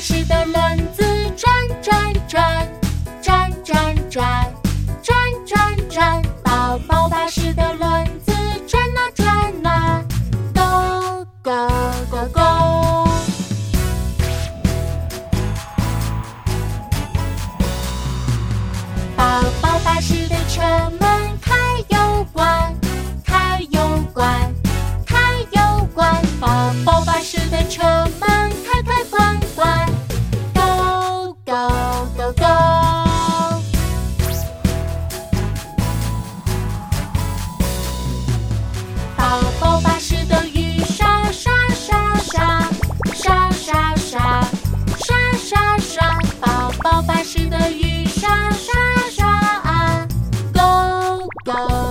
石的轮子转转转，转转转。巴士的雨刷刷刷啊，Go Go！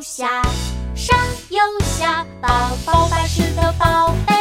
下上有下宝宝巴士的宝贝。